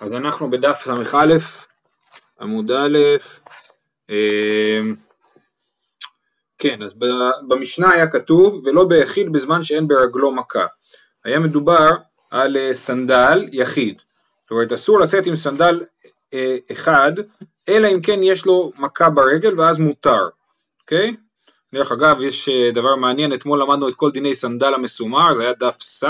אז אנחנו בדף ס"א, עמוד א', אמ, כן, אז במשנה היה כתוב, ולא ביחיד בזמן שאין ברגלו מכה. היה מדובר על אה, סנדל יחיד. זאת אומרת, אסור לצאת עם סנדל אה, אחד, אלא אם כן יש לו מכה ברגל ואז מותר, אוקיי? דרך אגב, יש אה, דבר מעניין, אתמול למדנו את כל דיני סנדל המסומר, זה היה דף ס',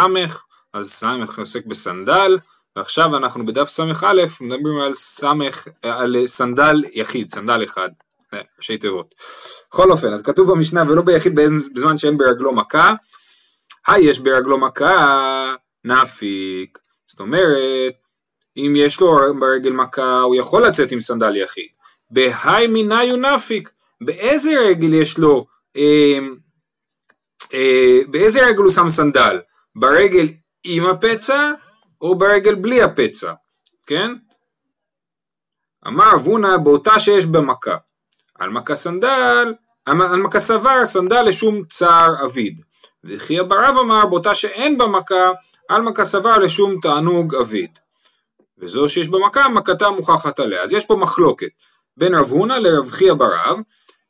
אז ס' עוסק בסנדל, ועכשיו אנחנו בדף ס"א מדברים על סמך, על סנדל יחיד, סנדל אחד, ראשי תיבות. בכל אופן, אז כתוב במשנה ולא ביחיד בזמן שאין ברגלו מכה, הא יש ברגלו מכה נפיק, זאת אומרת, אם יש לו ברגל מכה הוא יכול לצאת עם סנדל יחיד. בהי מינייהו נפיק, באיזה רגל יש לו, אה, אה, באיזה רגל הוא שם סנדל? ברגל עם הפצע או ברגל בלי הפצע, כן? אמר רב הונא באותה שיש בה מכה, אלמא קסבר סנדל, אלמא קסבר סנדל לשום צער עביד, וחייא בר רב אמר באותה שאין בה מכה, אלמא קסבר לשום תענוג עביד. וזו שיש בה מכה, מכתה מוכחת עליה. אז יש פה מחלוקת בין רב הונא לרב חייא ברב,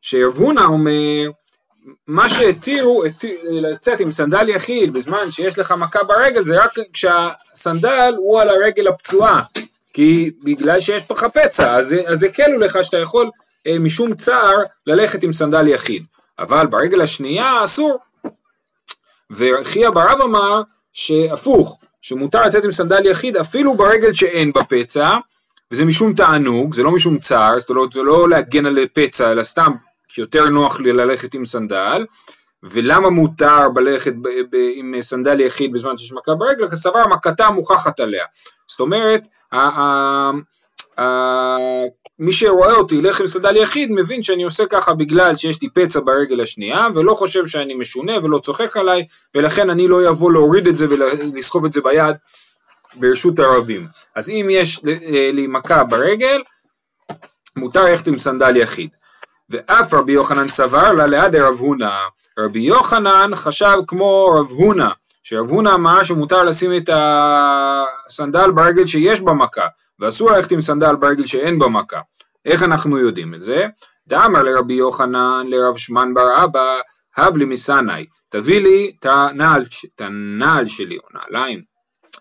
שרב הונא אומר מה שהתירו לצאת עם סנדל יחיד בזמן שיש לך מכה ברגל זה רק כשהסנדל הוא על הרגל הפצועה. כי בגלל שיש לך פצע אז, אז הקלו לך שאתה יכול אה, משום צער ללכת עם סנדל יחיד. אבל ברגל השנייה אסור. וחייא ברב אמר שהפוך שמותר לצאת עם סנדל יחיד אפילו ברגל שאין בה פצע וזה משום תענוג זה לא משום צער זה לא, זה לא להגן על פצע אלא סתם כי יותר נוח לי ללכת עם סנדל, ולמה מותר ללכת עם סנדל יחיד בזמן שיש מכה ברגל? כי סבר מכתה מוכחת עליה. זאת אומרת, מי שרואה אותי הולך עם סנדל יחיד מבין שאני עושה ככה בגלל שיש לי פצע ברגל השנייה ולא חושב שאני משונה ולא צוחק עליי ולכן אני לא אבוא להוריד את זה ולסחוב את זה ביד ברשות הרבים. אז אם יש לי מכה ברגל מותר ללכת עם סנדל יחיד. ואף רבי יוחנן סבר לה ליד רב הונא. רבי יוחנן חשב כמו רב הונא, שרב הונא אמר שמותר לשים את הסנדל ברגל שיש בה מכה, ואסור ללכת עם סנדל ברגל שאין בה מכה. איך אנחנו יודעים את זה? דאמר לרבי יוחנן לרב שמן בר אבא, הב לי מסנאי, תביא לי את הנעל, את הנעל שלי, או נעליים,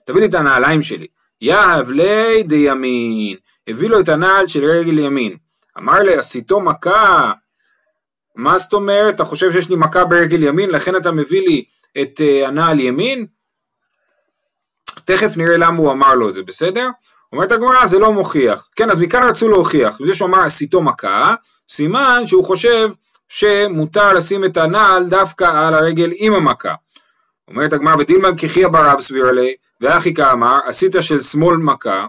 תביא לי את הנעליים שלי. יהב לי דימין, הביא לו את הנעל של רגל ימין. אמר לי, עשיתו מכה, מה זאת אומרת? אתה חושב שיש לי מכה ברגל ימין, לכן אתה מביא לי את uh, הנעל ימין? תכף נראה למה הוא אמר לו את זה, בסדר? אומרת הגמרא, זה לא מוכיח. כן, אז מכאן רצו להוכיח. וזה שהוא אמר עשיתו מכה, סימן שהוא חושב שמותר לשים את הנעל דווקא על הרגל עם המכה. אומרת הגמרא, ודילמן כחי ברב סביר לי, ואחי כאמר, עשית של שמאל מכה,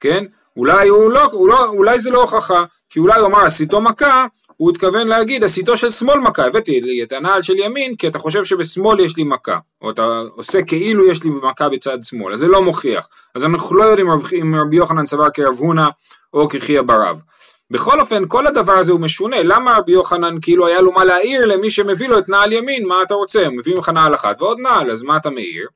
כן? אולי, הוא לא, הוא לא, אולי זה לא הוכחה, כי אולי הוא אמר עשיתו מכה, הוא התכוון להגיד עשיתו של שמאל מכה, הבאתי לי את הנעל של ימין כי אתה חושב שבשמאל יש לי מכה, או אתה עושה כאילו יש לי מכה בצד שמאל, אז זה לא מוכיח, אז אנחנו לא יודעים אם רבי יוחנן סבר כרב הונא או כחייא ברב. בכל אופן כל הדבר הזה הוא משונה, למה רבי יוחנן כאילו היה לו מה להעיר למי שמביא לו את נעל ימין, מה אתה רוצה, הוא מביא ממך נעל אחת ועוד נעל, אז מה אתה מעיר?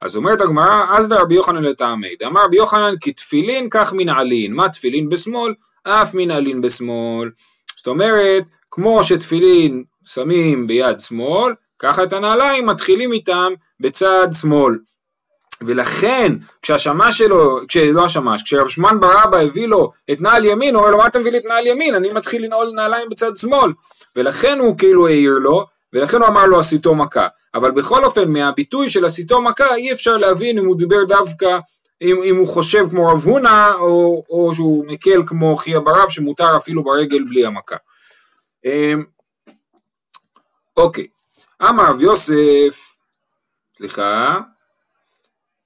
אז אומרת הגמרא, אז דה רבי יוחנן לטעמי, דאמר רבי יוחנן כי תפילין כך מנעלין, מה תפילין בשמאל? אף מנעלין בשמאל. זאת אומרת, כמו שתפילין שמים ביד שמאל, ככה את הנעליים מתחילים איתם בצד שמאל. ולכן כשהשמש שלו, כשלא השמש, כשרב שמן בר אבא הביא לו את נעל ימין, הוא אומר לו מה אתה מביא לי את נעל ימין, אני מתחיל לנעול נעליים בצד שמאל. ולכן הוא כאילו העיר לו, ולכן הוא אמר לו עשיתו מכה. אבל בכל אופן מהביטוי של עשיתו מכה אי אפשר להבין אם הוא דיבר דווקא אם, אם הוא חושב כמו רב הונא, או, או שהוא מקל כמו חייא ברב, שמותר אפילו ברגל בלי המכה. אמ, אוקיי, אמר רב יוסף, סליחה,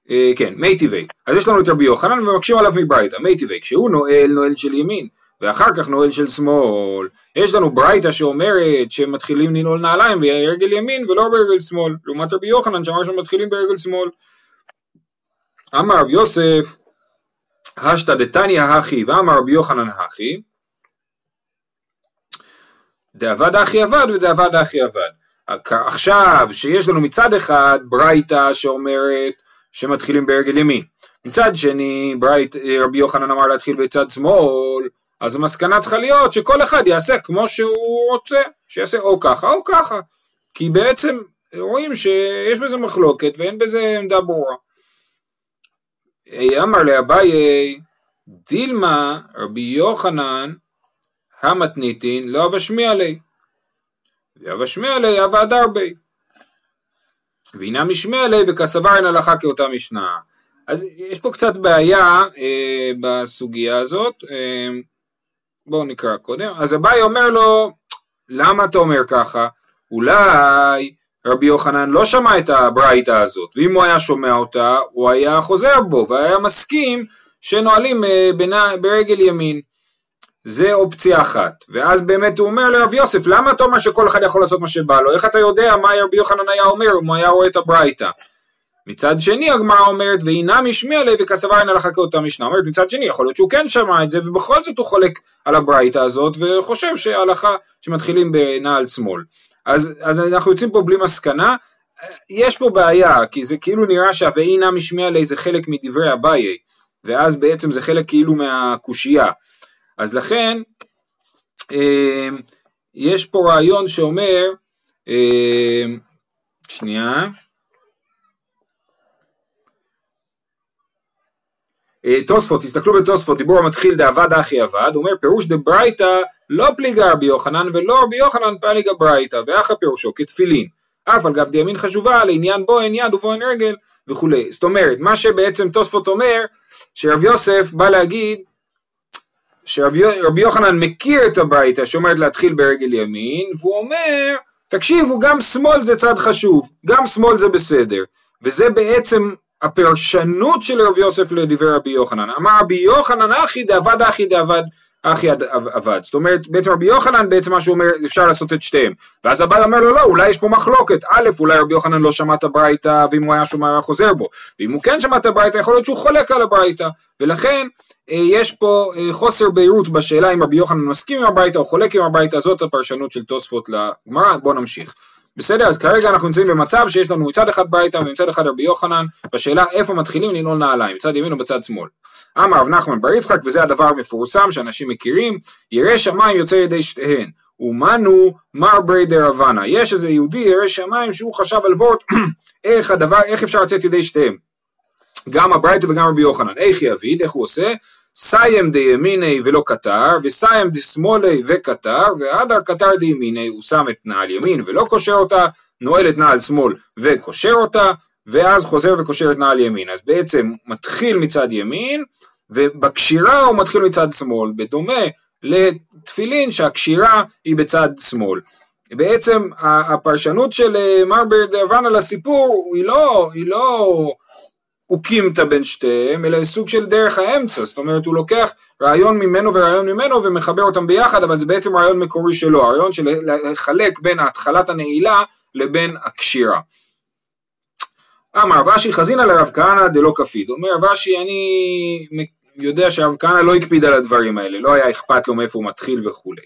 אה, כן, מי טבעי. אז יש לנו את רבי יוחנן ומקשים עליו מברייתא, מי טבעי, כשהוא נועל, נועל של ימין, ואחר כך נועל של שמאל. יש לנו ברייתא שאומרת שמתחילים לנעול נעליים ברגל ימין ולא ברגל שמאל, לעומת רבי יוחנן שאמר שמתחילים ברגל שמאל. אמר רב יוסף, השתא דתניא הכי ואמר רבי יוחנן הכי, דאבד אחי אבד ודאבד אחי אבד. עכשיו שיש לנו מצד אחד ברייתא שאומרת שמתחילים ברגל ימין, מצד שני, ברית, רבי יוחנן אמר להתחיל בצד שמאל, אז המסקנה צריכה להיות שכל אחד יעשה כמו שהוא רוצה, שיעשה או ככה או ככה, כי בעצם רואים שיש בזה מחלוקת ואין בזה עמדה ברורה. אמר לאביי, דילמה רבי יוחנן המתניתין לא אבשמיע לי, ואבשמיע לי עבד הרבה. והנה משמיע לי וכסבר אין הלכה כאותה משנה. אז יש פה קצת בעיה אה, בסוגיה הזאת, אה, בואו נקרא קודם. אז אביי אומר לו, למה אתה אומר ככה? אולי רבי יוחנן לא שמע את הברייתא הזאת, ואם הוא היה שומע אותה, הוא היה חוזר בו, והיה מסכים שנועלים אה, ברגל ימין. זה אופציה אחת. ואז באמת הוא אומר לרב יוסף, למה אתה אומר שכל אחד יכול לעשות מה שבא לו? איך אתה יודע מה רבי יוחנן היה אומר אם הוא היה רואה את הברייתא? מצד שני הגמרא אומרת ואינם השמיע לי אין הלכה כאותה משנה. אומרת מצד שני יכול להיות שהוא כן שמע את זה ובכל זאת הוא חולק על הברייתא הזאת וחושב שההלכה שמתחילים בנעל שמאל. אז, אז אנחנו יוצאים פה בלי מסקנה. יש פה בעיה כי זה כאילו נראה שה"ואינם השמיע לי" זה חלק מדברי אביי ואז בעצם זה חלק כאילו מהקושייה. אז לכן אה, יש פה רעיון שאומר אה, שנייה תוספות, תסתכלו בתוספות, דיבור המתחיל דאבד אחי אבד, אומר פירוש דברייתא לא פליגה רבי יוחנן ולא רבי יוחנן פליגה ברייתא, ואחא פירושו כתפילין, אף על גב דימין חשובה לעניין בו אין יד ובו אין רגל וכולי. זאת אומרת, מה שבעצם תוספות אומר, שרב יוסף בא להגיד שרבי יוחנן מכיר את הברייתא שאומרת להתחיל ברגל ימין, והוא אומר, תקשיבו, גם שמאל זה צד חשוב, גם שמאל זה בסדר. וזה בעצם הפרשנות של רבי יוסף לדברי רבי יוחנן. אמר רבי יוחנן אחי דאבד אחי דאבד אחי אבד. זאת אומרת, בעצם רבי יוחנן בעצם מה שהוא אומר, אפשר לעשות את שתיהם. ואז הבעל אומר לו, לא, אולי יש פה מחלוקת. א', אולי רבי יוחנן לא שמע את הברייתא, ואם הוא היה שומע, היה חוזר בו. ואם הוא כן שמע את הברייתא, יכול להיות שהוא חולק על הברייתא. ולכן, אה, יש פה אה, חוסר בהירות בשאלה אם רבי יוחנן מסכים עם הברייתא או חולק עם הברייתא, זאת הפרשנות של תוספות לגמרא. בואו נמשיך. בסדר, אז כרגע אנחנו נמצאים במצב שיש לנו מצד אחד ברייתא ומצד אחד רבי יוחנן, בשאלה איפה מתחילים לנעול נעליים, מצד ימין או בצד שמאל. אמר רב נחמן בר יצחק, וזה הדבר המפורסם שאנשים מכירים, ירא שמיים יוצא ידי שתיהן. ומנו מר ברי דרבנה. יש איזה יהודי ירא שמיים שהוא חשב על וורט איך הדבר, איך אפשר לצאת ידי שתיהם. גם הברייתא וגם רבי יוחנן. איך יביד, איך הוא עושה? סיים דימיני ולא קטר, וסיים דשמאלי וקטר, והדר קטר דימיני, הוא שם את נעל ימין ולא קושר אותה, נועל את נעל שמאל וקושר אותה, ואז חוזר וקושר את נעל ימין. אז בעצם מתחיל מצד ימין, ובקשירה הוא מתחיל מצד שמאל, בדומה לתפילין שהקשירה היא בצד שמאל. בעצם הפרשנות של אה, מר ברדוון על הסיפור היא לא, היא לא אוקימתא בין שתיהם, אלא סוג של דרך האמצע, זאת אומרת הוא לוקח רעיון ממנו ורעיון ממנו ומחבר אותם ביחד, אבל זה בעצם רעיון מקורי שלו, הרעיון של לחלק בין התחלת הנעילה לבין הקשירה. אמר רב אשי חזינא לרב כהנא דלא כפיד, אומר רב אשי אני יודע שהרב כהנא לא הקפיד על הדברים האלה, לא היה אכפת לו מאיפה הוא מתחיל וכולי.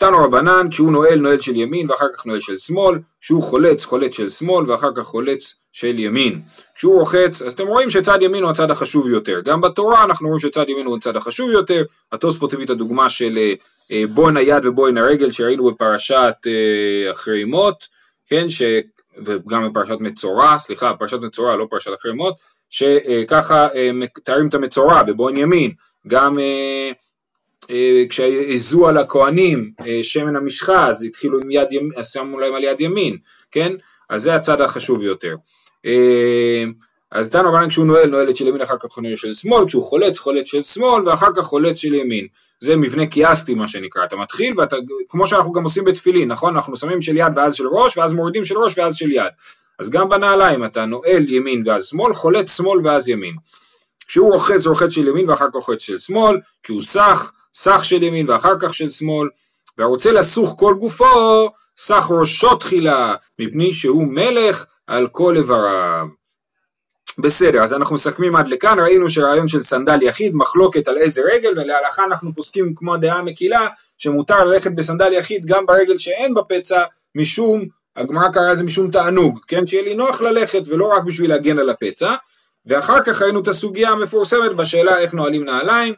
תנו רבנן, כשהוא נועל נועל של ימין ואחר כך נועל של שמאל, כשהוא חולץ חולץ של שמאל ואחר כך חולץ של ימין. כשהוא רוחץ, אז אתם רואים שצד ימין הוא הצד החשוב יותר. גם בתורה אנחנו רואים שצד ימין הוא הצד החשוב יותר. התוספות הביא את הדוגמה של אה, אה, בוין היד ובוין הרגל שראינו בפרשת אה, אחרי מות, כן, ש... וגם בפרשת מצורע, סליחה, פרשת מצורע, לא פרשת אחרי מות, שככה מתארים את המצורע בבוין ימין. גם כשהעזו על הכהנים שמן המשחה, אז התחילו עם יד ימין, אז שמו להם על יד ימין, כן? אז זה הצד החשוב יותר. אה, אז דן רבנן כשהוא נועל, נועלת של ימין, אחר כך נועלת של שמאל, כשהוא חולץ, חולץ של שמאל, ואחר כך חולץ של ימין. זה מבנה קיאסטי מה שנקרא, אתה מתחיל ואתה, כמו שאנחנו גם עושים בתפילין, נכון? אנחנו שמים של יד ואז של ראש, ואז מורידים של ראש ואז של יד. אז גם בנעליים אתה נועל ימין ואז שמאל, חולץ שמאל ואז ימין. כשהוא רוחץ, רוחץ של ימין ואחר כך רוחץ של שמאל, כשהוא סח, סח של ימין ואחר כך של שמאל, והרוצה לסוך כל גופו, סך ראשו תחילה, מפני שהוא מלך על כל איבריו. בסדר, אז אנחנו מסכמים עד לכאן, ראינו שרעיון של סנדל יחיד, מחלוקת על איזה רגל, ולהלכה אנחנו פוסקים כמו הדעה המקילה, שמותר ללכת בסנדל יחיד גם ברגל שאין בפצע, משום, הגמרא קראה לזה משום תענוג, כן, שיהיה לי נוח ללכת ולא רק בשביל להגן על הפצע, ואחר כך ראינו את הסוגיה המפורסמת בשאלה איך נועלים נעליים,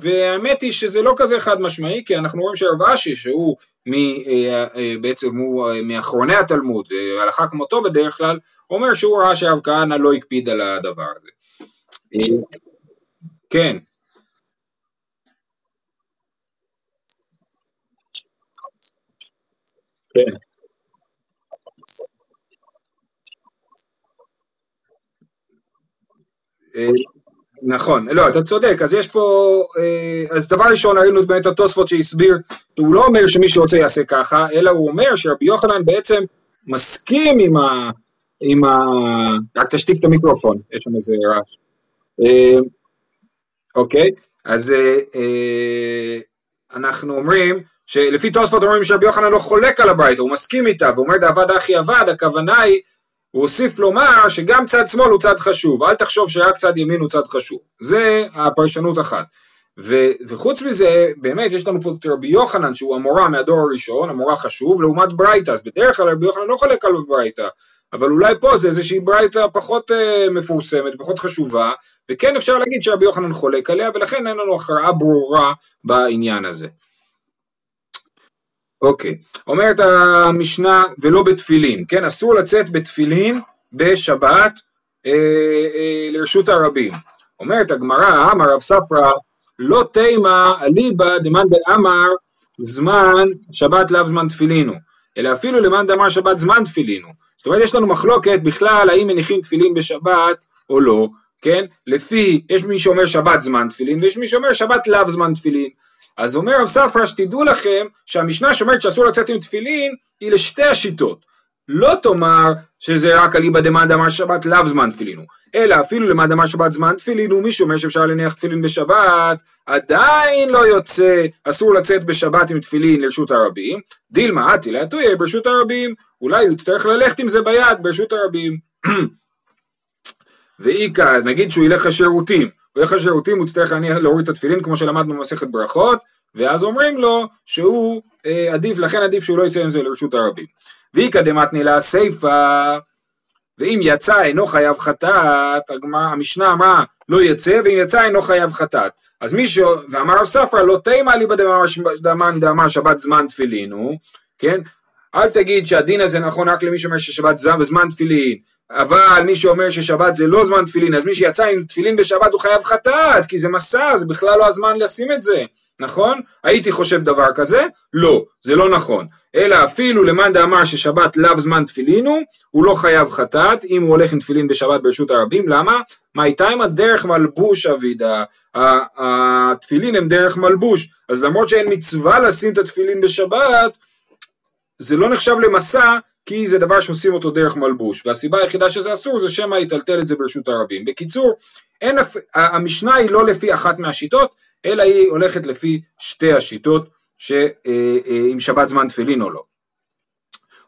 והאמת היא שזה לא כזה חד משמעי, כי אנחנו רואים שהרב אשי, שהוא מ, אה, בעצם הוא מאחרוני התלמוד, והלכה כמותו בדרך כלל, אומר שהוא ראה שהרב כהנא לא הקפיד על הדבר הזה. כן. כן. נכון, לא, אתה צודק, אז יש פה, אה, אז דבר ראשון ראינו באמת התוספות שהסביר, הוא לא אומר שמי שרוצה יעשה ככה, אלא הוא אומר שרבי יוחנן בעצם מסכים עם ה... עם ה... רק תשתיק את המיקרופון, יש שם איזה רעש. אה, אוקיי, אז אה, אנחנו אומרים שלפי תוספות אומרים שרבי יוחנן לא חולק על הברייתא, הוא מסכים איתה, ואומר דאבד אחי אבד, הכוונה היא הוא הוסיף לומר שגם צד שמאל הוא צד חשוב, אל תחשוב שרק צד ימין הוא צד חשוב. זה הפרשנות אחת. ו, וחוץ מזה, באמת יש לנו פה את רבי יוחנן שהוא המורה מהדור הראשון, המורה חשוב, לעומת ברייתא, אז בדרך כלל רבי יוחנן לא חולק על ברייתא, אבל אולי פה זה איזושהי ברייתא פחות uh, מפורסמת, פחות חשובה, וכן אפשר להגיד שרבי יוחנן חולק עליה, ולכן אין לנו הכרעה ברורה בעניין הזה. אוקיי, אומרת המשנה ולא בתפילין, כן, אסור לצאת בתפילין בשבת אה, אה, לרשות הרבים. אומרת הגמרא, אמר רב ספרא, לא תימה אליבא דמאן דאמר זמן שבת לאו זמן תפילינו, אלא אפילו למאן דאמר שבת זמן תפילינו. זאת אומרת יש לנו מחלוקת בכלל האם מניחים תפילין בשבת או לא, כן? לפי, יש מי שאומר שבת זמן תפילין ויש מי שאומר שבת לאו זמן תפילין. אז אומר רב ספרא שתדעו לכם שהמשנה שאומרת שאסור לצאת עם תפילין היא לשתי השיטות. לא תאמר שזה רק אליבא דמאן דאמר שבת לאו זמן תפילין הוא, אלא אפילו למאן דאמר שבת זמן תפילין הוא, מי שאומר שאפשר להניח תפילין בשבת, עדיין לא יוצא, אסור לצאת בשבת עם תפילין לרשות הרבים, דילמה עתי להטויה ברשות הרבים, אולי הוא יצטרך ללכת עם זה ביד ברשות הרבים. ואיכא, נגיד שהוא ילך לשירותים, הוא ילך לשירותים, הוא יצטרך להוריד את התפילין כמו שלמדנו במסכת ברכות, ואז אומרים לו שהוא אה, עדיף, לכן עדיף שהוא לא יצא עם זה לרשות הרבים. ואיכא דמתני לה סיפא, ואם יצא אינו חייב חטאת, המשנה אמרה לא יצא, ואם יצא אינו חייב חטאת. אז מישהו, ואמר רב ספרא לא תימא לי בדמן דאמר שבת זמן תפילין הוא, כן? אל תגיד שהדין הזה נכון רק למי שאומר ששבת זמן תפילין, אבל מי שאומר ששבת זה לא זמן תפילין, אז מי שיצא עם תפילין בשבת הוא חייב חטאת, כי זה מסע, זה בכלל לא הזמן לשים את זה, נכון? הייתי חושב דבר כזה? לא, זה לא נכון. אלא אפילו למאן דאמר ששבת לאו זמן תפילין הוא, הוא לא חייב חטאת, אם הוא הולך עם תפילין בשבת ברשות הרבים, למה? מה איתה עם הדרך מלבוש אבידה, התפילין הם דרך מלבוש, אז למרות שאין מצווה לשים את התפילין בשבת, זה לא נחשב למסע, כי זה דבר שעושים אותו דרך מלבוש, והסיבה היחידה שזה אסור זה שמא יטלטל את זה ברשות הרבים. בקיצור, אין, המשנה היא לא לפי אחת מהשיטות, אלא היא הולכת לפי שתי השיטות, שאם אה, אה, שבת זמן תפילין או לא.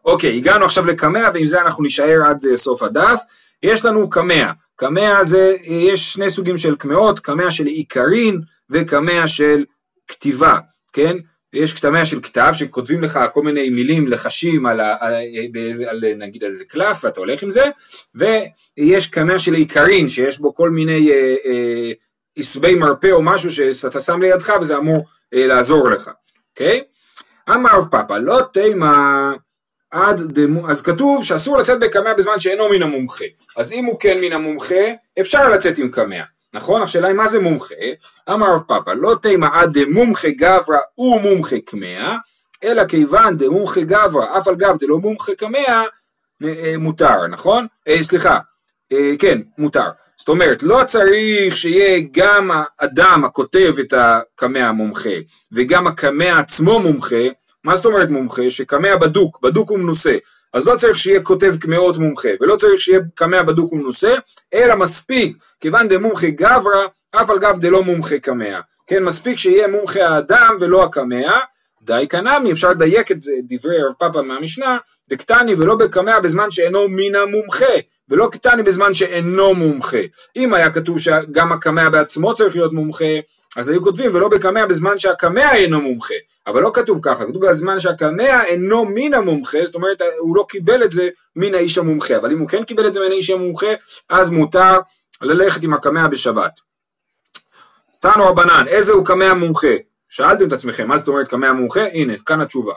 אוקיי, הגענו עכשיו לקמע, ועם זה אנחנו נישאר עד אה, סוף הדף. יש לנו קמע, קמע זה, יש שני סוגים של קמעות, קמע של עיקרין וקמע של כתיבה, כן? יש קטמיה של כתב שכותבים לך כל מיני מילים לחשים על, על, באיזה, על נגיד איזה קלף ואתה הולך עם זה ויש קטמיה של עיקרין שיש בו כל מיני אה, אה, עשבי מרפא או משהו שאתה שם לידך וזה אמור אה, לעזור לך, אוקיי? אמר רב פאפא לא תימא עד דמו, אז כתוב שאסור לצאת בקמע בזמן שאינו מן המומחה אז אם הוא כן מן המומחה אפשר לצאת עם קמע נכון? השאלה היא מה זה מומחה? אמר רב פאפא לא תימא עד דמומחה גברא ומומחה קמע, אלא כיוון דמומחה גברא אף על גב דלא מומחה קמע אה, מותר, נכון? אה, סליחה, אה, כן, מותר. זאת אומרת, לא צריך שיהיה גם האדם הכותב את הקמע המומחה וגם הקמע עצמו מומחה, מה זאת אומרת מומחה? שקמע בדוק, בדוק ומנוסה. אז לא צריך שיהיה כותב קמעות מומחה, ולא צריך שיהיה קמע בדוק ומנוסה, אלא מספיק, כיוון דמומחה גברא, אף על גב דלא מומחה קמע. כן, מספיק שיהיה מומחה האדם ולא הקמע, די קנמי, אפשר לדייק את זה, דברי רב פאפה מהמשנה, דקטני ולא בקמע בזמן שאינו מן המומחה, ולא קטני בזמן שאינו מומחה. אם היה כתוב שגם הקמע בעצמו צריך להיות מומחה, אז היו כותבים ולא בקמע בזמן שהקמע אינו מומחה, אבל לא כתוב ככה, כתוב בזמן שהקמע אינו מן המומחה, זאת אומרת הוא לא קיבל את זה מן האיש המומחה, אבל אם הוא כן קיבל את זה מן האיש המומחה, אז מותר ללכת עם הקמע בשבת. תנו רבנן, איזה הוא קמע מומחה? שאלתם את עצמכם, מה זאת אומרת קמע מומחה? הנה, כאן התשובה.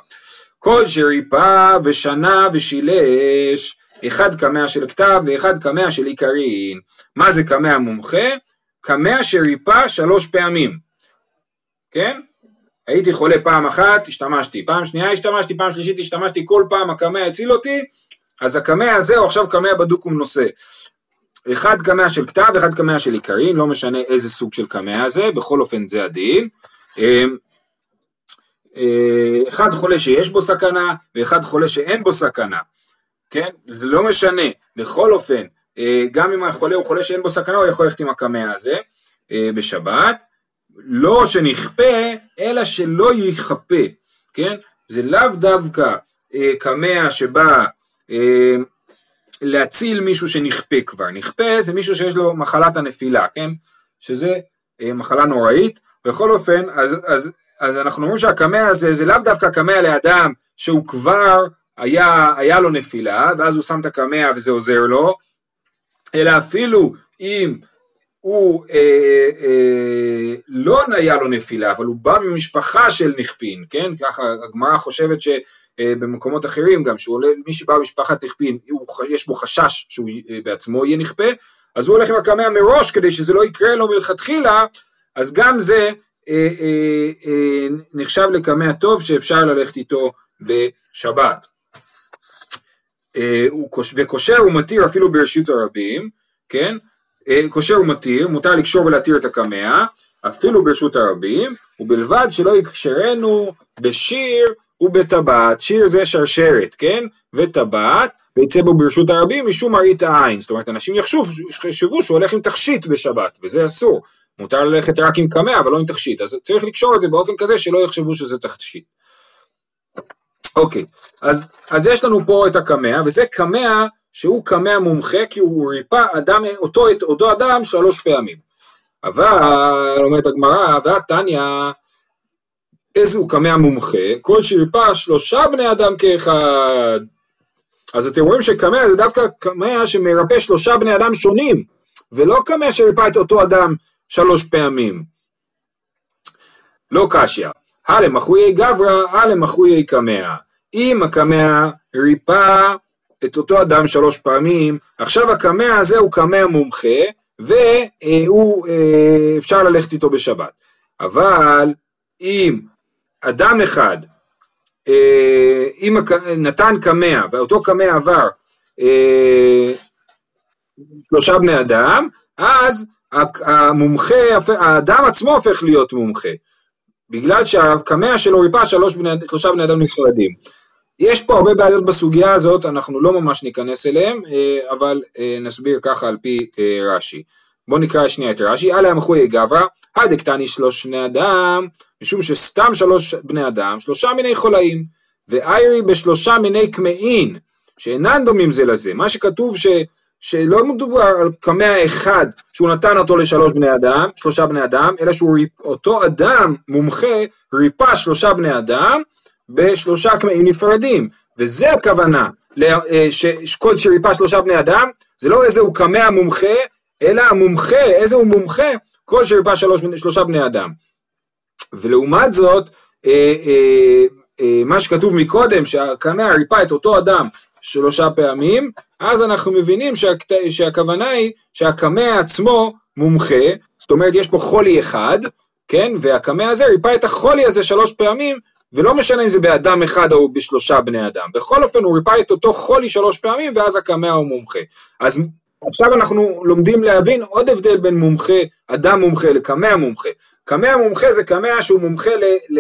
כל שריפה ושנה ושילש, אחד קמע של כתב ואחד קמע של עיקרין. מה זה קמע מומחה? קמע שריפה שלוש פעמים, כן? הייתי חולה פעם אחת, השתמשתי, פעם שנייה השתמשתי, פעם שלישית השתמשתי, כל פעם הקמע הציל אותי, אז הקמע הזה הוא עכשיו קמע בדוק ומנוסה. אחד קמע של כתב, אחד קמע של עיקרין, לא משנה איזה סוג של קמע זה, בכל אופן זה הדין. אמ, אה, אחד חולה שיש בו סכנה, ואחד חולה שאין בו סכנה, כן? זה לא משנה, בכל אופן, גם אם החולה הוא חולה שאין בו סכנה, הוא יכול ללכת עם הקמע הזה אה, בשבת, לא שנכפה, אלא שלא יכפה, כן? זה לאו דווקא קמע שבא להציל מישהו שנכפה כבר, נכפה זה מישהו שיש לו מחלת הנפילה, כן? שזה מחלה נוראית, בכל אופן, אז, אז, אז אנחנו אומרים שהקמע הזה זה לאו דווקא קמע לאדם שהוא כבר היה, היה לו נפילה, ואז הוא שם את הקמע וזה עוזר לו, אלא אפילו אם הוא אה, אה, לא היה לו נפילה, אבל הוא בא ממשפחה של נכפין, כן? ככה הגמרא חושבת שבמקומות אה, אחרים גם, שמי שבא ממשפחת נכפין, יש בו חשש שהוא אה, בעצמו יהיה נכפה, אז הוא הולך עם הקמע מראש כדי שזה לא יקרה לו מלכתחילה, אז גם זה אה, אה, אה, נחשב לקמע טוב שאפשר ללכת איתו בשבת. אה, וקושר ומתיר אפילו ברשות הרבים, כן? אה, קושר ומתיר, מותר לקשור ולהתיר את הקמע, אפילו ברשות הרבים, ובלבד שלא יקשרנו בשיר ובטבעת. שיר זה שרשרת, כן? וטבעת, ויצא בו ברשות הרבים משום מראית העין. זאת אומרת, אנשים יחשבו שהוא הולך עם תכשיט בשבת, וזה אסור. מותר ללכת רק עם קמע, אבל לא עם תכשיט. אז צריך לקשור את זה באופן כזה שלא יחשבו שזה תכשיט. אוקיי, אז, אז יש לנו פה את הקמע, וזה קמע שהוא קמע מומחה, כי הוא ריפא אדם, אותו, אותו אדם שלוש פעמים. אבל, אומרת הגמרא, והתניא, הוא קמע מומחה? כל שריפא שלושה בני אדם כאחד. אז אתם רואים שקמע זה דווקא קמע שמרפא שלושה בני אדם שונים, ולא קמע שריפא את אותו אדם שלוש פעמים. לא קשיא. הלם הלמחויי גברא, הלם מחויי קמע. אם הקמע ריפא את אותו אדם שלוש פעמים, עכשיו הקמע הזה הוא קמע מומחה, והוא, אה, אפשר ללכת איתו בשבת. אבל אם אדם אחד, אה, אם נתן קמע, ואותו קמע עבר אה, שלושה בני אדם, אז המומחה, האדם עצמו הופך להיות מומחה, בגלל שהקמע שלו ריפא שלושה בני אדם נפרדים. יש פה הרבה בעיות בסוגיה הזאת, אנחנו לא ממש ניכנס אליהם, אה, אבל אה, נסביר ככה על פי אה, רש"י. בואו נקרא שנייה את רש"י, אלה המחויי גברא, הדקתני שלוש בני אדם, משום שסתם שלוש בני אדם, שלושה מיני חולאים, ואיירי בשלושה מיני קמעין, שאינן דומים זה לזה. מה שכתוב ש... שלא מדובר על קמע אחד שהוא נתן אותו לשלוש בני אדם, שלושה בני אדם, אלא שאותו אדם מומחה ריפא שלושה בני אדם בשלושה קמעים נפרדים, וזה הכוונה, אה, שכל שריפא שלושה בני אדם, זה לא איזה הוא קמע מומחה, אלא המומחה, איזה הוא מומחה, כל שריפא שלושה בני אדם. ולעומת זאת, אה, אה, אה, מה שכתוב מקודם, שהקמע ריפא את אותו אדם שלושה פעמים, אז אנחנו מבינים שהכת... שהכוונה היא שהקמע עצמו מומחה, זאת אומרת יש פה חולי אחד, כן, והקמע הזה ריפא את החולי הזה שלוש פעמים, ולא משנה אם זה באדם אחד או בשלושה בני אדם, בכל אופן הוא ריפא את אותו חולי שלוש פעמים ואז הקמע הוא מומחה. אז עכשיו אנחנו לומדים להבין עוד הבדל בין מומחה, אדם מומחה לקמע מומחה. קמע מומחה זה קמע שהוא מומחה ל... ל...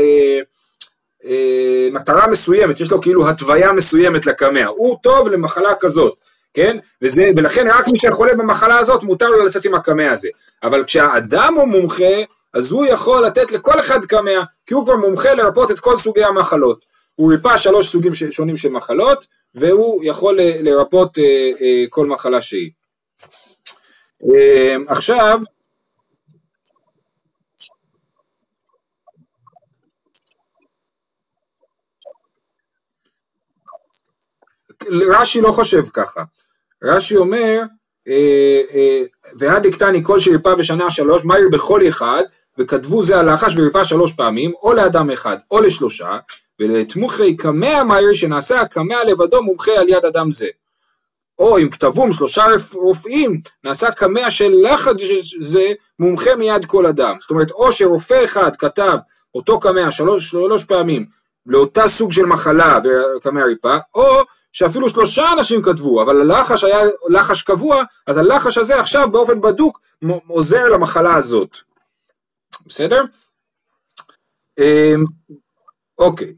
אה, מטרה מסוימת, יש לו כאילו התוויה מסוימת לקמע, הוא טוב למחלה כזאת, כן? וזה, ולכן רק מי שחולה במחלה הזאת מותר לו לצאת עם הקמע הזה. אבל כשהאדם הוא מומחה, אז הוא יכול לתת לכל אחד קמע, כי הוא כבר מומחה לרפות את כל סוגי המחלות. הוא ריפא שלוש סוגים ש... שונים של מחלות, והוא יכול ל... לרפות אה, אה, כל מחלה שהיא. אה, עכשיו, רש"י לא חושב ככה. רש"י אומר, אה, אה, ועד והדקטני כל שריפה ושנה שלוש, מהיר בכל אחד, וכתבו זה על לחש וריפה שלוש פעמים, או לאדם אחד, או לשלושה, ולתמוכי קמע מהיר שנעשה הקמע לבדו מומחה על יד אדם זה. או אם כתבום שלושה רופאים, נעשה קמע של לחץ זה מומחה מיד כל אדם. זאת אומרת, או שרופא אחד כתב אותו קמע שלוש, שלוש פעמים לאותה סוג של מחלה וקמע ריפה, או שאפילו שלושה אנשים כתבו, אבל הלחש היה לחש קבוע, אז הלחש הזה עכשיו באופן בדוק עוזר למחלה הזאת. בסדר? אמ, אוקיי.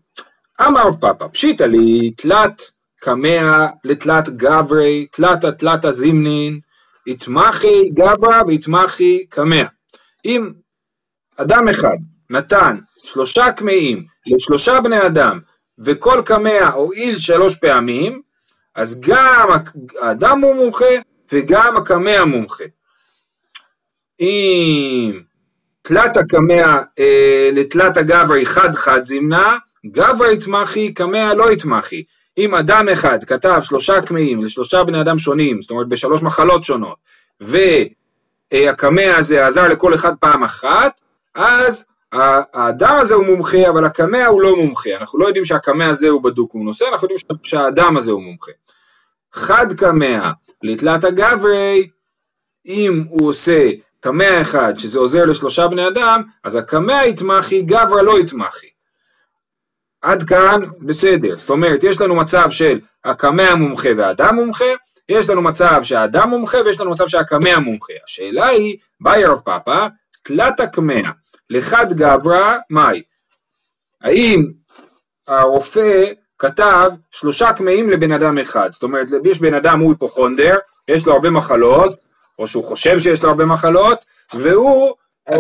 אמר פאפא, פשיטא לי תלת קמע לתלת גברי, תלתא תלתא זימנין, יתמחי גברא ויתמחי קמע. אם אדם אחד נתן שלושה קמעים לשלושה בני אדם וכל קמע הועיל שלוש פעמים, אז גם האדם הוא מומחה וגם הקמע מומחה. אם תלת הקמע אה, לתלת הגברי חד חד זימנה, גברי יתמחי, קמע לא יתמחי. אם אדם אחד כתב שלושה קמעים לשלושה בני אדם שונים, זאת אומרת בשלוש מחלות שונות, והקמע הזה עזר לכל אחד פעם אחת, אז האדם הזה הוא מומחה, אבל הקמע הוא לא מומחה. אנחנו לא יודעים שהקמע הזה הוא בדוק הוא נושא, אנחנו יודעים שהאדם הזה הוא מומחה. חד קמע לתלת הגברי, אם הוא עושה קמע אחד שזה עוזר לשלושה בני אדם, אז הקמע יתמחי, גברא לא יתמחי. עד כאן בסדר, זאת אומרת יש לנו מצב של הקמע מומחה והאדם מומחה, יש לנו מצב שהאדם מומחה ויש לנו מצב שהקמע מומחה. השאלה היא, ביי רב פאפא, תלת הקמע לחד גברא, מאי? האם הרופא כתב שלושה קמעים לבן אדם אחד, זאת אומרת יש בן אדם הוא היפוכונדר, יש לו הרבה מחלות, או שהוא חושב שיש לו הרבה מחלות, והוא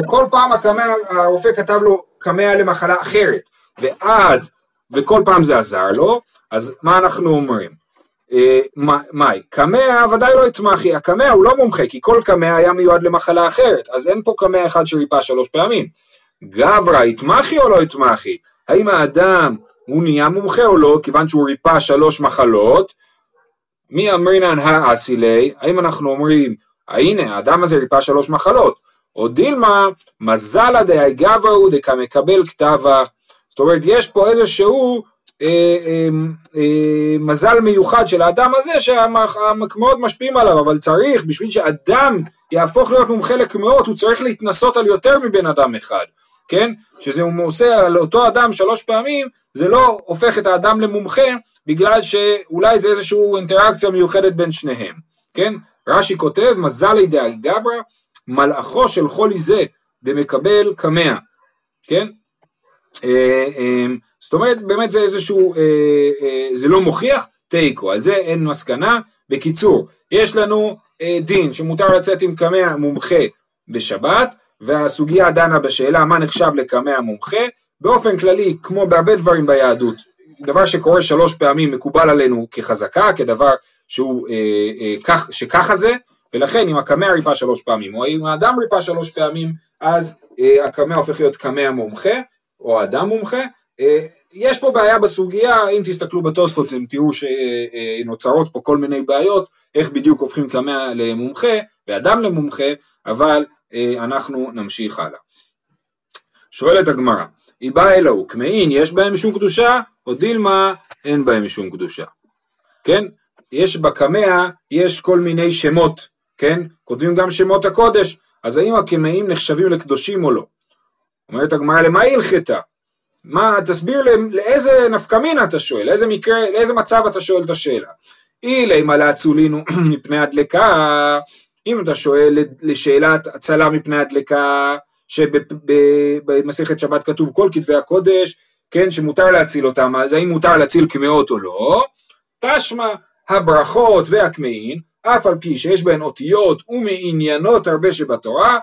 כל פעם הקמע, הרופא כתב לו קמע למחלה אחרת. ואז, וכל פעם זה עזר לו, אז מה אנחנו אומרים? אה, מאי, קמע ודאי לא יצמחי, הקמע הוא לא מומחה, כי כל קמע היה מיועד למחלה אחרת, אז אין פה קמע אחד שריפא שלוש פעמים. גברא, יתמחי או לא יתמחי? האם האדם הוא נהיה מומחה או לא, כיוון שהוא ריפא שלוש מחלות? מי אמרינן האסילי? האם אנחנו אומרים, הנה, האדם הזה ריפא שלוש מחלות, או דילמה, מזלה דהי גברא דקמקבל כתבה זאת אומרת, יש פה איזשהו אה, אה, אה, מזל מיוחד של האדם הזה שהמקמעות משפיעים עליו, אבל צריך, בשביל שאדם יהפוך להיות מומחה לקמעות, הוא צריך להתנסות על יותר מבן אדם אחד, כן? שזה הוא עושה על אותו אדם שלוש פעמים, זה לא הופך את האדם למומחה, בגלל שאולי זה איזושהי אינטראקציה מיוחדת בין שניהם, כן? רש"י כותב, מזל לידי גברא, מלאכו של חולי זה דמקבל קמע, כן? אה, אה, זאת אומרת, באמת זה איזשהו, אה, זה לא מוכיח תיקו, על זה אין מסקנה. בקיצור, יש לנו דין שמותר לצאת עם קמע מומחה בשבת, והסוגיה דנה בשאלה מה נחשב לקמע מומחה, באופן כללי, כמו בהרבה דברים ביהדות, דבר שקורה שלוש פעמים מקובל עלינו כחזקה, כדבר שהוא, אה, אה, כך, שככה זה, ולכן אם הקמע ריפא שלוש פעמים, או אם האדם ריפא שלוש פעמים, אז אה, הקמע הופך להיות קמע מומחה, או אדם מומחה. אה, יש פה בעיה בסוגיה, אם תסתכלו בתוספות אתם תראו שנוצרות פה כל מיני בעיות, איך בדיוק הופכים קמע למומחה ואדם למומחה, אבל אה, אנחנו נמשיך הלאה. שואלת הגמרא, היא באה אלוהו, קמעין יש בהם משום קדושה, או דילמה אין בהם משום קדושה. כן? יש בקמע, יש כל מיני שמות, כן? כותבים גם שמות הקודש, אז האם הקמעים נחשבים לקדושים או לא? אומרת הגמרא למה היא הלכתה? מה, תסביר לאיזה נפקא מינה אתה שואל, לאיזה מקרה, לאיזה מצב אתה שואל את השאלה. אילי מה להצולינו מפני הדלקה, אם אתה שואל לשאלת הצלה מפני הדלקה, שבמסכת שבת כתוב כל כתבי הקודש, כן, שמותר להציל אותם, אז האם מותר להציל קמעות או לא? תשמע, הברכות והקמעין, אף על פי שיש בהן אותיות ומעניינות הרבה שבתורה,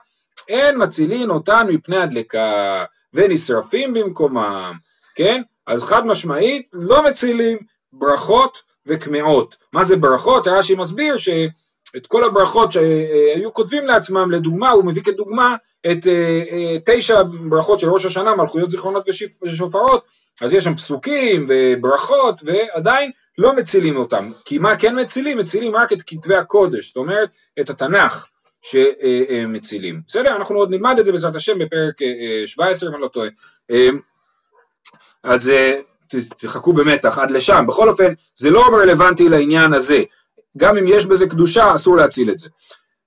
אין מצילין אותן מפני הדלקה ונשרפים במקומם, כן? אז חד משמעית לא מצילים ברכות וקמעות. מה זה ברכות? רש"י מסביר שאת כל הברכות שהיו כותבים לעצמם, לדוגמה, הוא מביא כדוגמה את אה, אה, תשע ברכות של ראש השנה, מלכויות זיכרונות ושופרות, אז יש שם פסוקים וברכות, ועדיין לא מצילים אותם, כי מה כן מצילים? מצילים רק את כתבי הקודש, זאת אומרת את התנ"ך שמצילים. בסדר? אנחנו עוד נלמד את זה בעזרת השם בפרק 17 אם אני לא טועה. אז תחכו במתח עד לשם, בכל אופן זה לא רלוונטי לעניין הזה, גם אם יש בזה קדושה אסור להציל את זה.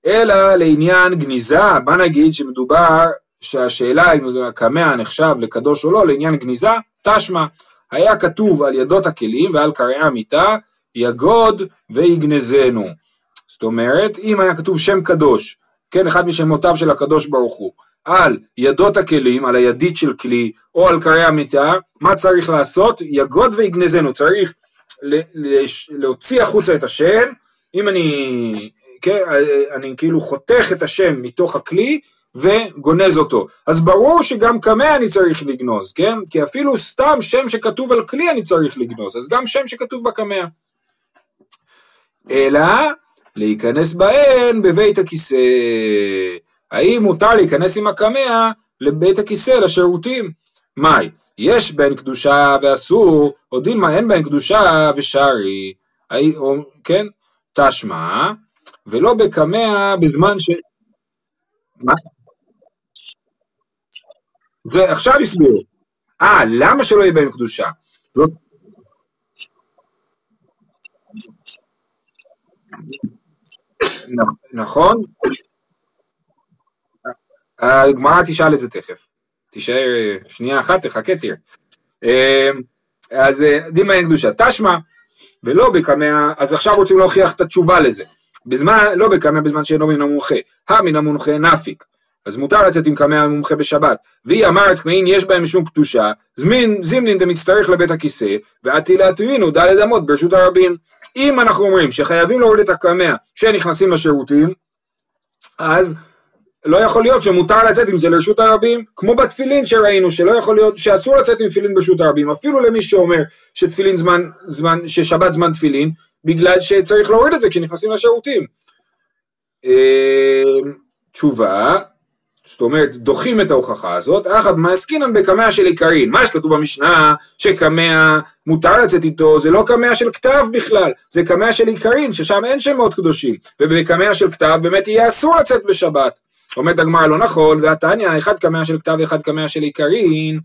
אלא לעניין גניזה, בוא נגיד שמדובר שהשאלה אם הקמע נחשב לקדוש או לא, לעניין גניזה, תשמע, היה כתוב על ידות הכלים ועל קרעי המיטה, יגוד ויגנזנו. זאת אומרת, אם היה כתוב שם קדוש, כן, אחד משמותיו של הקדוש ברוך הוא, על ידות הכלים, על הידית של כלי, או על קרעי המיטה, מה צריך לעשות? יגוד ויגנזנו, צריך להוציא החוצה את השם, אם אני, כן, אני כאילו חותך את השם מתוך הכלי, וגונז אותו. אז ברור שגם קמע אני צריך לגנוז, כן? כי אפילו סתם שם שכתוב על כלי אני צריך לגנוז, אז גם שם שכתוב בקמע. אלא להיכנס בהן בבית הכיסא. האם מותר להיכנס עם הקמע לבית הכיסא, לשירותים? מאי, יש בהן קדושה ואסור, או דילמה אין בהן קדושה ושרי, כן? תשמע, ולא בקמע בזמן ש... מה? זה עכשיו הסבירו. אה, למה שלא יהיה בהם קדושה? זאת... נכון? הגמרא תשאל את זה תכף. תישאר שנייה אחת, תחכה תראה. אמ, אז אה, דימה אין קדושה. תשמע, ולא בקמע, אז עכשיו רוצים להוכיח את התשובה לזה. בזמן, לא בקמע בזמן שאינו מן המומחה. המן המומחה נפיק. אז מותר לצאת עם קמע המומחה בשבת. והיא אמרת כמאין יש בהם משום קדושה, זמין זימנין דמצטרך לבית הכיסא, ועתי להטוינו דלת אמות ברשות הרבים. אם אנחנו אומרים שחייבים להוריד את הקמע שנכנסים לשירותים, אז לא יכול להיות שמותר לצאת עם זה לרשות הרבים, כמו בתפילין שראינו, שלא יכול להיות, שאסור לצאת עם תפילין ברשות הרבים, אפילו למי שאומר שתפילין זמן, זמן, ששבת זמן תפילין, בגלל שצריך להוריד את זה כשנכנסים לשירותים. אה, תשובה, זאת אומרת, דוחים את ההוכחה הזאת, אחת מעסקינן בקמע של עיקרין. מה שכתוב במשנה, שקמע מותר לצאת איתו, זה לא קמע של כתב בכלל, זה קמע של עיקרין, ששם אין שמות קדושים. ובקמע של כתב באמת יהיה אסור לצאת בשבת. אומרת הגמרא לא נכון, והתניא, אחד קמע של כתב ואחד קמע של עיקרין,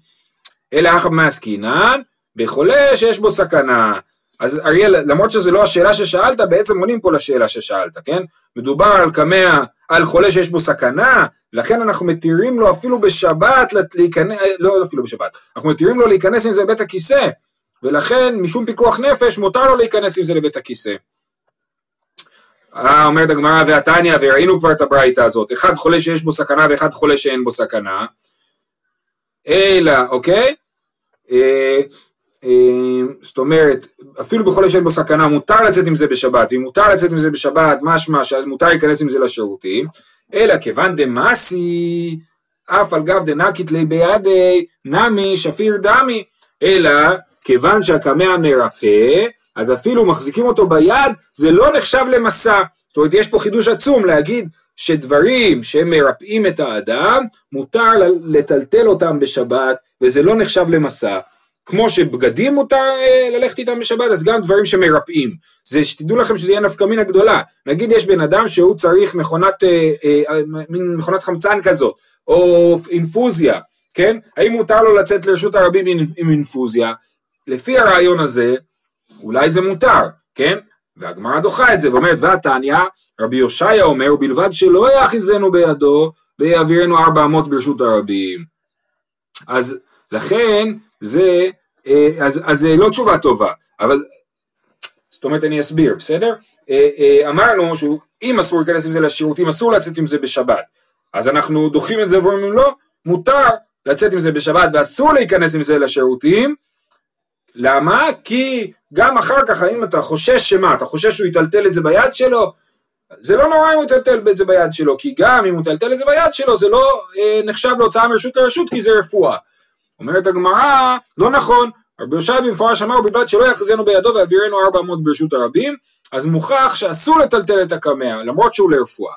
אלא אחת מעסקינן, בחולה שיש בו סכנה. אז אריאל, למרות שזו לא השאלה ששאלת, בעצם עונים פה לשאלה ששאלת, כן? מדובר על קמע, על חולה שיש בו סכנה, לכן אנחנו מתירים לו אפילו בשבת להיכנס, לא אפילו בשבת, אנחנו מתירים לו להיכנס עם זה לבית הכיסא, ולכן משום פיקוח נפש מותר לו להיכנס עם זה לבית הכיסא. אה, אומרת הגמרא והתניא, וראינו כבר את הברייתא הזאת, אחד חולה שיש בו סכנה ואחד חולה שאין בו סכנה, אלא, אוקיי? אה, אה, זאת אומרת, אפילו בחולה שאין בו סכנה מותר לצאת עם זה בשבת, ואם מותר לצאת עם זה בשבת, משמע שמותר להיכנס עם זה לשירותים, אלא כיוון דמאסי, אף על גב דנקית לי בידי, נמי שפיר דמי, אלא כיוון שהקמע מרפא, אז אפילו מחזיקים אותו ביד, זה לא נחשב למסע. זאת אומרת, יש פה חידוש עצום להגיד שדברים שמרפאים את האדם, מותר לטלטל אותם בשבת, וזה לא נחשב למסע. כמו שבגדים מותר אה, ללכת איתם בשבת, אז גם דברים שמרפאים. זה שתדעו לכם שזה יהיה נפקא מינה גדולה. נגיד יש בן אדם שהוא צריך מכונת, אה, אה, אה, מין מכונת חמצן כזאת, או אינפוזיה, כן? האם מותר לו לצאת לרשות הרבים עם, אינפוזיה? לפי הרעיון הזה, אולי זה מותר, כן? והגמרא דוחה את זה ואומרת, והתניא, רבי יושעיה אומר, ובלבד שלא יאחיזנו בידו ויעבירנו ארבע אמות ברשות הרבים. אז לכן זה, אה, אז, אז זה לא תשובה טובה, אבל זאת אומרת אני אסביר, בסדר? אה, אה, אמרנו שאם אסור להיכנס עם זה לשירותים, אסור לצאת עם זה בשבת, אז אנחנו דוחים את זה ואומרים לא, מותר לצאת עם זה בשבת ואסור להיכנס עם זה לשירותים, למה? כי גם אחר כך, האם אתה חושש שמה? אתה חושש שהוא יטלטל את זה ביד שלו? זה לא נורא אם הוא יטלטל את זה ביד שלו, כי גם אם הוא יטלטל את זה ביד שלו, זה לא אה, נחשב להוצאה מרשות לרשות, כי זה רפואה. אומרת הגמרא, לא נכון, רבי יושע במפורש אמר, בלבד שלא יחזינו בידו ויעבירנו ארבע אמות ברשות הרבים, אז מוכח שאסור לטלטל את הקמע, למרות שהוא לרפואה.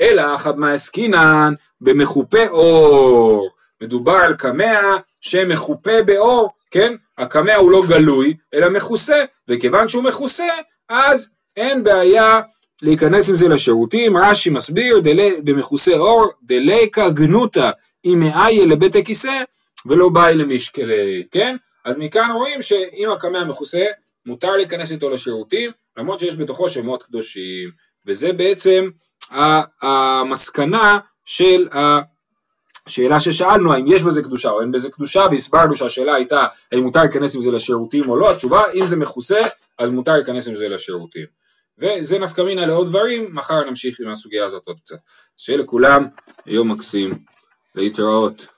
אלא חדמא עסקינן במחופה אור. מדובר על קמע שמחופה באור, כן? הקמע הוא לא גלוי, אלא מכוסה, וכיוון שהוא מכוסה, אז אין בעיה להיכנס עם זה לשירותים, רש"י מסביר במכוסה אור, דליקה גנותא אם מאיה לבית הכיסא ולא באי למשקלי, כן? אז מכאן רואים שאם הקמע מכוסה, מותר להיכנס איתו לשירותים, למרות שיש בתוכו שמות קדושים, וזה בעצם המסקנה של השאלה ששאלנו, האם יש בזה קדושה או אין בזה קדושה, והסברנו שהשאלה הייתה האם מותר להיכנס עם זה לשירותים או לא, התשובה אם זה מכוסה אז מותר להיכנס עם זה לשירותים. וזה נפקא מינה לעוד דברים, מחר נמשיך עם הסוגיה הזאת עוד קצת. שיהיה לכולם יום מקסים, להתראות.